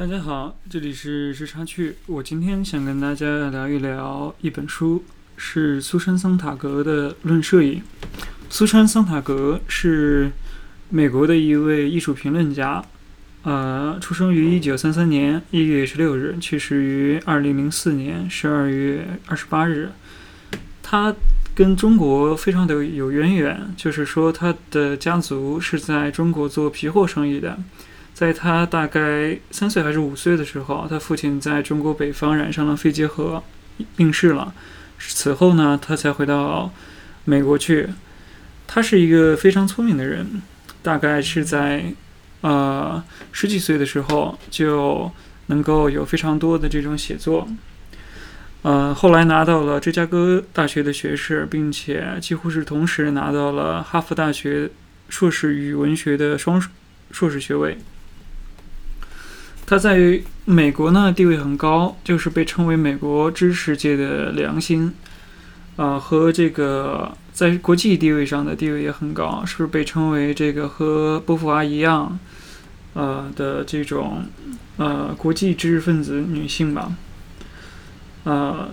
大家好，这里是时差趣。我今天想跟大家聊一聊一本书，是苏珊·桑塔格的《论摄影》。苏珊·桑塔格是美国的一位艺术评论家，呃，出生于一九三三年一月十六日，去世于二零零四年十二月二十八日。他跟中国非常的有渊源，就是说他的家族是在中国做皮货生意的。在他大概三岁还是五岁的时候，他父亲在中国北方染上了肺结核，病逝了。此后呢，他才回到美国去。他是一个非常聪明的人，大概是在呃十几岁的时候就能够有非常多的这种写作。呃，后来拿到了芝加哥大学的学士，并且几乎是同时拿到了哈佛大学硕士与文学的双硕士学位。他在于美国呢地位很高，就是被称为美国知识界的良心，啊，和这个在国际地位上的地位也很高，是不是被称为这个和波伏娃一样，呃的这种呃国际知识分子女性吧，呃，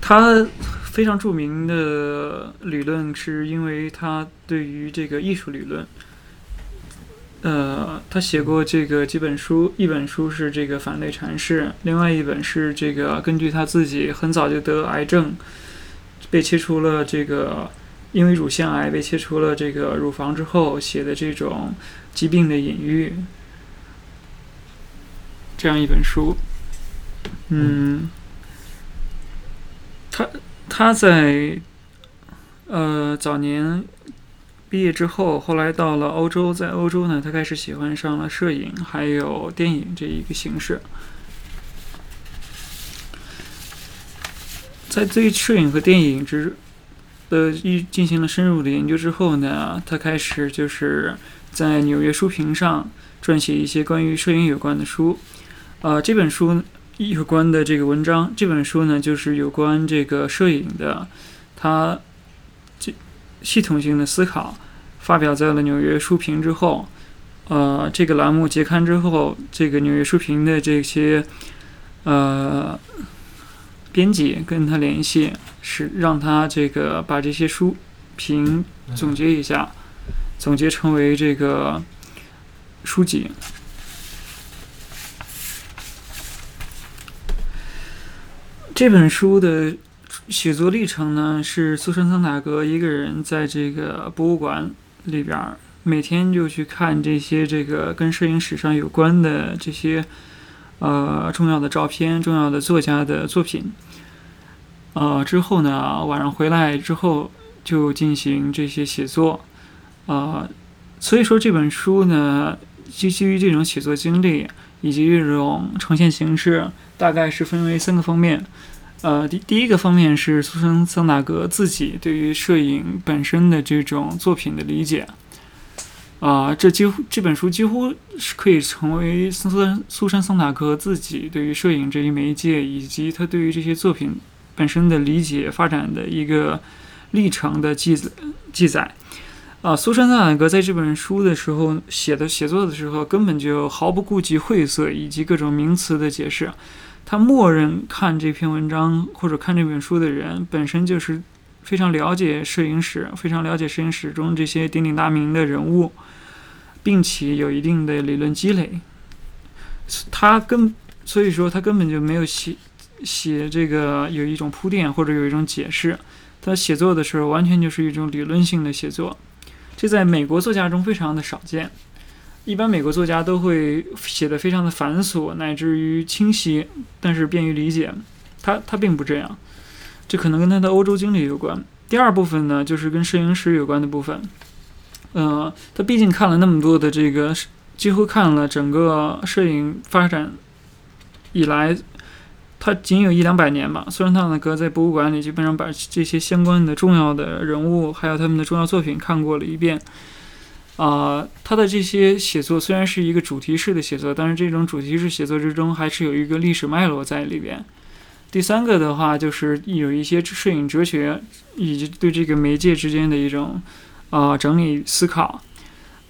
她非常著名的理论是因为她对于这个艺术理论。呃，他写过这个几本书，一本书是这个反类阐释，另外一本是这个根据他自己很早就得癌症，被切除了这个，因为乳腺癌被切除了这个乳房之后写的这种疾病的隐喻，这样一本书。嗯，他他在呃早年。毕业之后，后来到了欧洲，在欧洲呢，他开始喜欢上了摄影，还有电影这一个形式。在对摄影和电影之的一进行了深入的研究之后呢，他开始就是在纽约书评上撰写一些关于摄影有关的书。呃，这本书有关的这个文章，这本书呢就是有关这个摄影的，他这系统性的思考。发表在了《纽约书评》之后，呃，这个栏目结刊之后，这个《纽约书评》的这些呃编辑跟他联系，是让他这个把这些书评总结一下，总结成为这个书籍。这本书的写作历程呢，是苏珊·桑塔格一个人在这个博物馆。里边每天就去看这些这个跟摄影史上有关的这些呃重要的照片、重要的作家的作品。呃，之后呢，晚上回来之后就进行这些写作。呃，所以说这本书呢，基于这种写作经历以及这种呈现形式，大概是分为三个方面。呃，第第一个方面是苏珊·桑塔格自己对于摄影本身的这种作品的理解，啊，这几乎这本书几乎是可以成为苏珊苏珊·桑塔格自己对于摄影这一媒介以及他对于这些作品本身的理解发展的一个历程的记记载。啊，苏珊·桑塔格在这本书的时候写的写作的时候，根本就毫不顾及晦涩以及各种名词的解释。他默认看这篇文章或者看这本书的人本身就是非常了解摄影史，非常了解摄影史中这些鼎鼎大名的人物，并且有一定的理论积累。他根所以说他根本就没有写写这个有一种铺垫或者有一种解释。他写作的时候完全就是一种理论性的写作，这在美国作家中非常的少见。一般美国作家都会写的非常的繁琐，乃至于清晰，但是便于理解。他他并不这样，这可能跟他的欧洲经历有关。第二部分呢，就是跟摄影史有关的部分。呃，他毕竟看了那么多的这个，几乎看了整个摄影发展以来，他仅有一两百年吧。虽然他的哥在博物馆里基本上把这些相关的重要的人物，还有他们的重要作品看过了一遍。啊，他的这些写作虽然是一个主题式的写作，但是这种主题式写作之中还是有一个历史脉络在里边。第三个的话，就是有一些摄影哲学以及对这个媒介之间的一种啊整理思考。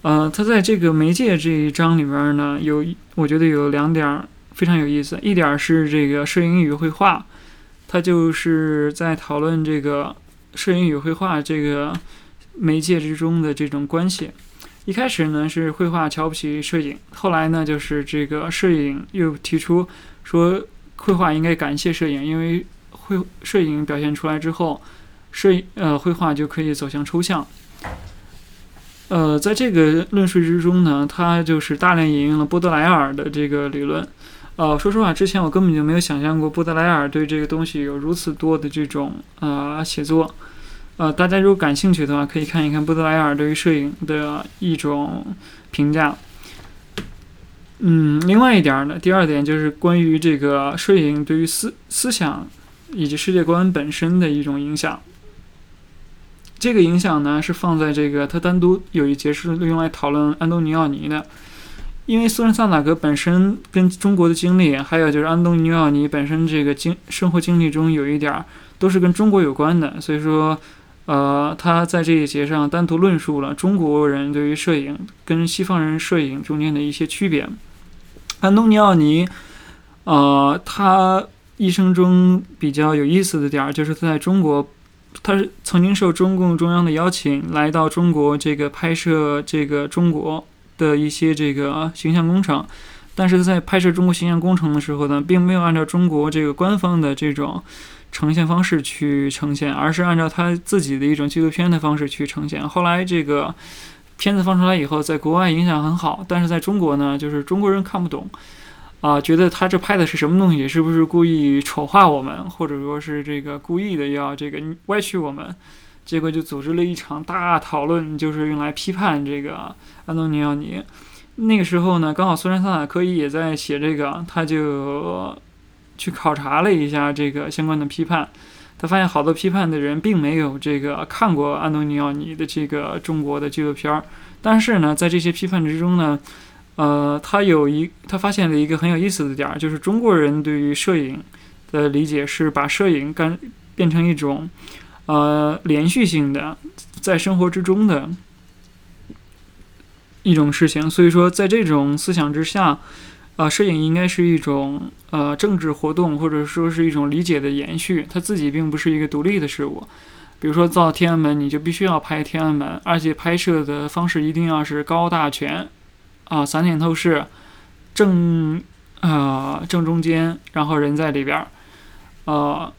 呃，他在这个媒介这一章里边呢，有我觉得有两点非常有意思，一点是这个摄影与绘画，他就是在讨论这个摄影与绘画这个媒介之中的这种关系。一开始呢是绘画瞧不起摄影，后来呢就是这个摄影又提出说绘画应该感谢摄影，因为绘摄影表现出来之后。摄呃绘画就可以走向抽象，呃，在这个论述之中呢，他就是大量引用了波德莱尔的这个理论。呃，说实话，之前我根本就没有想象过波德莱尔对这个东西有如此多的这种呃写作。呃，大家如果感兴趣的话，可以看一看布德莱尔对于摄影的一种评价。嗯，另外一点呢，第二点就是关于这个摄影对于思思想以及世界观本身的一种影响。这个影响呢，是放在这个他单独有一节是用来讨论安东尼奥尼的，因为苏珊·萨纳格本身跟中国的经历，还有就是安东尼奥尼本身这个经生活经历中有一点儿都是跟中国有关的，所以说，呃，他在这一节上单独论述了中国人对于摄影跟西方人摄影中间的一些区别。安东尼奥尼，呃，他一生中比较有意思的点儿就是他在中国。他是曾经受中共中央的邀请来到中国，这个拍摄这个中国的一些这个形象工程，但是在拍摄中国形象工程的时候呢，并没有按照中国这个官方的这种呈现方式去呈现，而是按照他自己的一种纪录片的方式去呈现。后来这个片子放出来以后，在国外影响很好，但是在中国呢，就是中国人看不懂。啊，觉得他这拍的是什么东西？是不是故意丑化我们，或者说是这个故意的要这个歪曲我们？结果就组织了一场大讨论，就是用来批判这个安东尼奥尼。那个时候呢，刚好苏珊·桑塔科伊也在写这个，他就去考察了一下这个相关的批判。他发现好多批判的人并没有这个看过安东尼奥尼的这个中国的纪录片儿，但是呢，在这些批判之中呢。呃，他有一，他发现了一个很有意思的点儿，就是中国人对于摄影的理解是把摄影干变成一种呃连续性的在生活之中的一种事情。所以说，在这种思想之下，啊，摄影应该是一种呃政治活动，或者说是一种理解的延续，它自己并不是一个独立的事物。比如说造天安门，你就必须要拍天安门，而且拍摄的方式一定要是高大全。啊，散点透视，正啊正中间，然后人在里边儿，呃，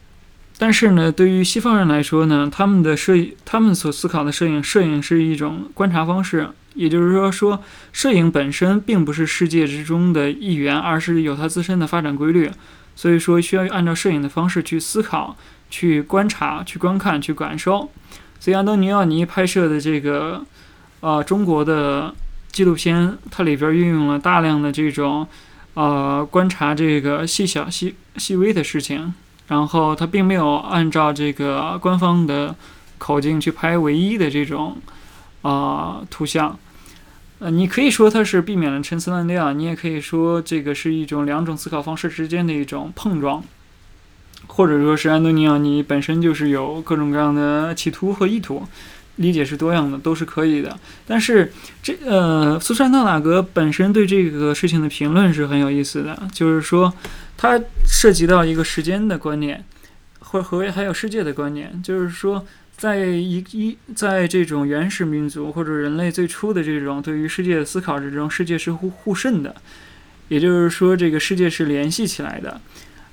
但是呢，对于西方人来说呢，他们的摄影，他们所思考的摄影，摄影是一种观察方式，也就是说，说摄影本身并不是世界之中的一员，而是有它自身的发展规律，所以说需要按照摄影的方式去思考、去观察、去观看、去感受。所以安东尼奥尼拍摄的这个，呃，中国的。纪录片它里边运用了大量的这种，呃，观察这个细小细细微的事情，然后它并没有按照这个官方的口径去拍唯一的这种，啊，图像。呃，你可以说它是避免了陈词滥调，你也可以说这个是一种两种思考方式之间的一种碰撞，或者说是安东尼奥尼本身就是有各种各样的企图和意图。理解是多样的，都是可以的。但是这呃，苏珊·特纳格本身对这个事情的评论是很有意思的，就是说，它涉及到一个时间的观念，或和还有世界的观念。就是说，在一一在这种原始民族或者人类最初的这种对于世界的思考之中，世界是互互渗的，也就是说，这个世界是联系起来的。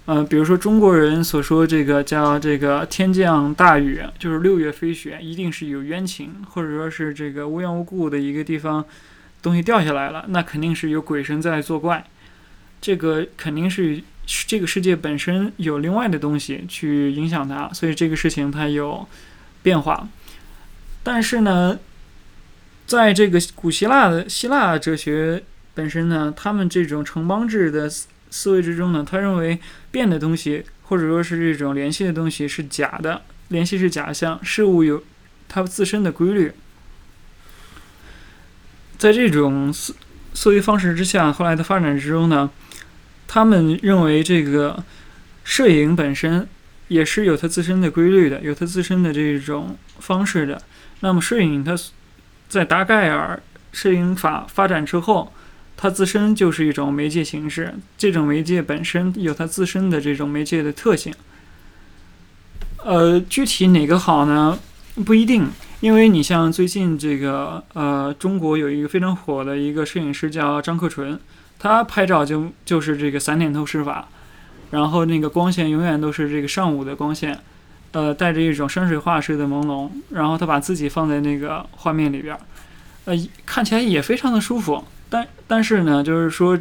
呃，比如说中国人所说这个叫这个天降大雨，就是六月飞雪，一定是有冤情，或者说是这个无缘无故的一个地方东西掉下来了，那肯定是有鬼神在作怪。这个肯定是这个世界本身有另外的东西去影响它，所以这个事情它有变化。但是呢，在这个古希腊的希腊哲学本身呢，他们这种城邦制的。思维之中呢，他认为变的东西或者说是这种联系的东西是假的，联系是假象，事物有它自身的规律。在这种思思维方式之下，后来的发展之中呢，他们认为这个摄影本身也是有它自身的规律的，有它自身的这种方式的。那么摄影它在达盖尔摄影法发展之后，它自身就是一种媒介形式，这种媒介本身有它自身的这种媒介的特性。呃，具体哪个好呢？不一定，因为你像最近这个呃，中国有一个非常火的一个摄影师叫张克纯，他拍照就就是这个散点透视法，然后那个光线永远都是这个上午的光线，呃，带着一种山水画式的朦胧，然后他把自己放在那个画面里边，呃，看起来也非常的舒服，但但是呢，就是说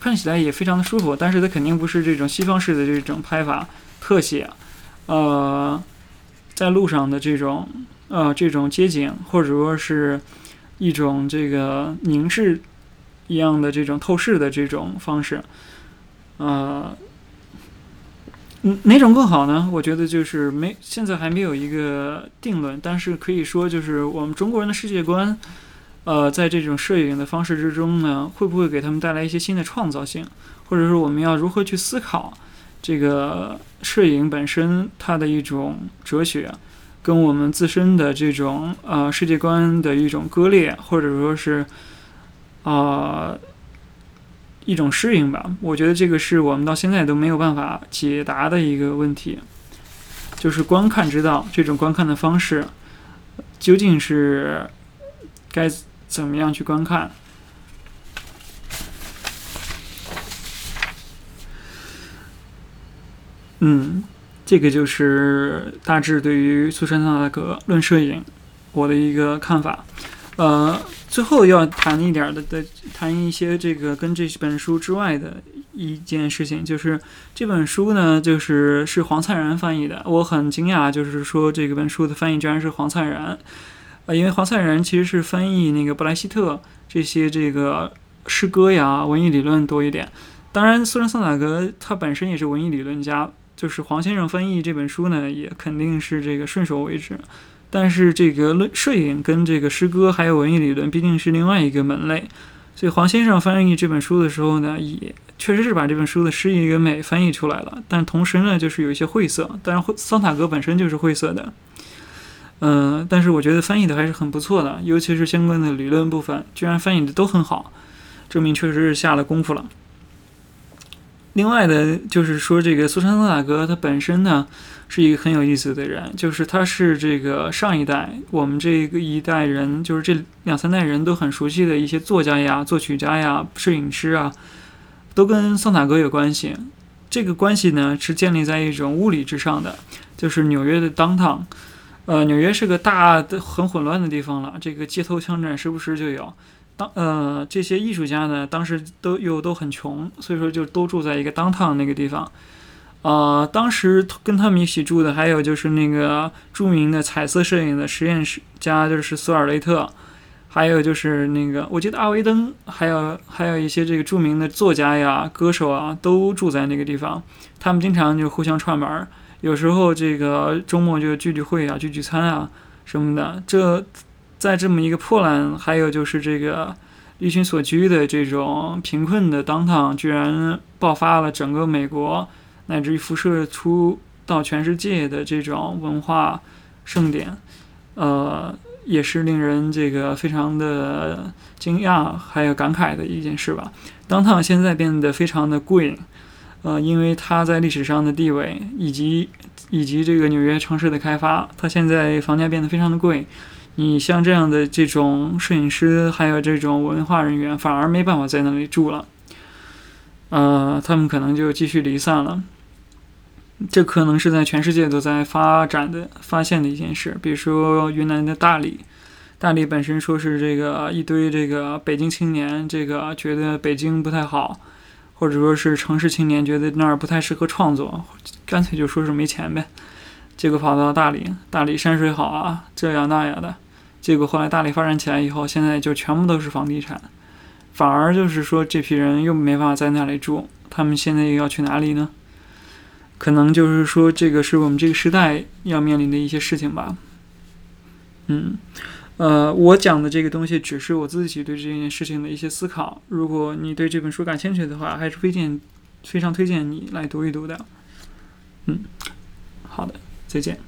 看起来也非常的舒服，但是它肯定不是这种西方式的这种拍法特写，呃。在路上的这种呃这种街景，或者说是一种这个凝视一样的这种透视的这种方式，呃，哪种更好呢？我觉得就是没现在还没有一个定论，但是可以说就是我们中国人的世界观，呃，在这种摄影的方式之中呢，会不会给他们带来一些新的创造性，或者说我们要如何去思考？这个摄影本身，它的一种哲学，跟我们自身的这种呃世界观的一种割裂，或者说是啊一种适应吧。我觉得这个是我们到现在都没有办法解答的一个问题，就是观看之道这种观看的方式，究竟是该怎么样去观看？嗯，这个就是大致对于苏珊·桑塔格论摄影我的一个看法。呃，最后要谈一点的的，谈一些这个跟这本书之外的一件事情，就是这本书呢，就是是黄灿然翻译的。我很惊讶，就是说这个本书的翻译居然是黄灿然。呃，因为黄灿然其实是翻译那个布莱希特这些这个诗歌呀、文艺理论多一点。当然，苏珊·桑塔格他本身也是文艺理论家。就是黄先生翻译这本书呢，也肯定是这个顺手为之。但是这个论摄影跟这个诗歌还有文艺理论毕竟是另外一个门类，所以黄先生翻译这本书的时候呢，也确实是把这本书的诗意跟美翻译出来了。但同时呢，就是有一些晦涩。当然桑塔格本身就是晦涩的，嗯，但是我觉得翻译的还是很不错的，尤其是相关的理论部分，居然翻译的都很好，证明确实是下了功夫了。另外的，就是说这个苏珊·桑塔格，他本身呢是一个很有意思的人，就是他是这个上一代我们这个一代人，就是这两三代人都很熟悉的一些作家呀、作曲家呀、摄影师啊，都跟桑塔格有关系。这个关系呢是建立在一种物理之上的，就是纽约的 downtown，呃，纽约是个大的很混乱的地方了，这个街头枪战时不时就有。当呃这些艺术家呢，当时都又都很穷，所以说就都住在一个当趟那个地方。呃，当时跟他们一起住的还有就是那个著名的彩色摄影的实验室家，就是苏尔雷特，还有就是那个我记得阿维登，还有还有一些这个著名的作家呀、歌手啊，都住在那个地方。他们经常就互相串门儿，有时候这个周末就聚聚会啊、聚聚餐啊什么的。这。在这么一个破烂，还有就是这个离群所居的这种贫困的当趟，居然爆发了整个美国，乃至于辐射出到全世界的这种文化盛典，呃，也是令人这个非常的惊讶还有感慨的一件事吧。当趟现在变得非常的贵，呃，因为它在历史上的地位以及以及这个纽约城市的开发，它现在房价变得非常的贵。你像这样的这种摄影师，还有这种文化人员，反而没办法在那里住了，呃，他们可能就继续离散了。这可能是在全世界都在发展的、发现的一件事。比如说云南的大理，大理本身说是这个一堆这个北京青年，这个觉得北京不太好，或者说是城市青年觉得那儿不太适合创作，干脆就说是没钱呗，结果跑到大理，大理山水好啊，这样那样的。结果后来大理发展起来以后，现在就全部都是房地产，反而就是说这批人又没办法在那里住，他们现在又要去哪里呢？可能就是说这个是我们这个时代要面临的一些事情吧。嗯，呃，我讲的这个东西只是我自己对这件事情的一些思考。如果你对这本书感兴趣的话，还是推荐非常推荐你来读一读的。嗯，好的，再见。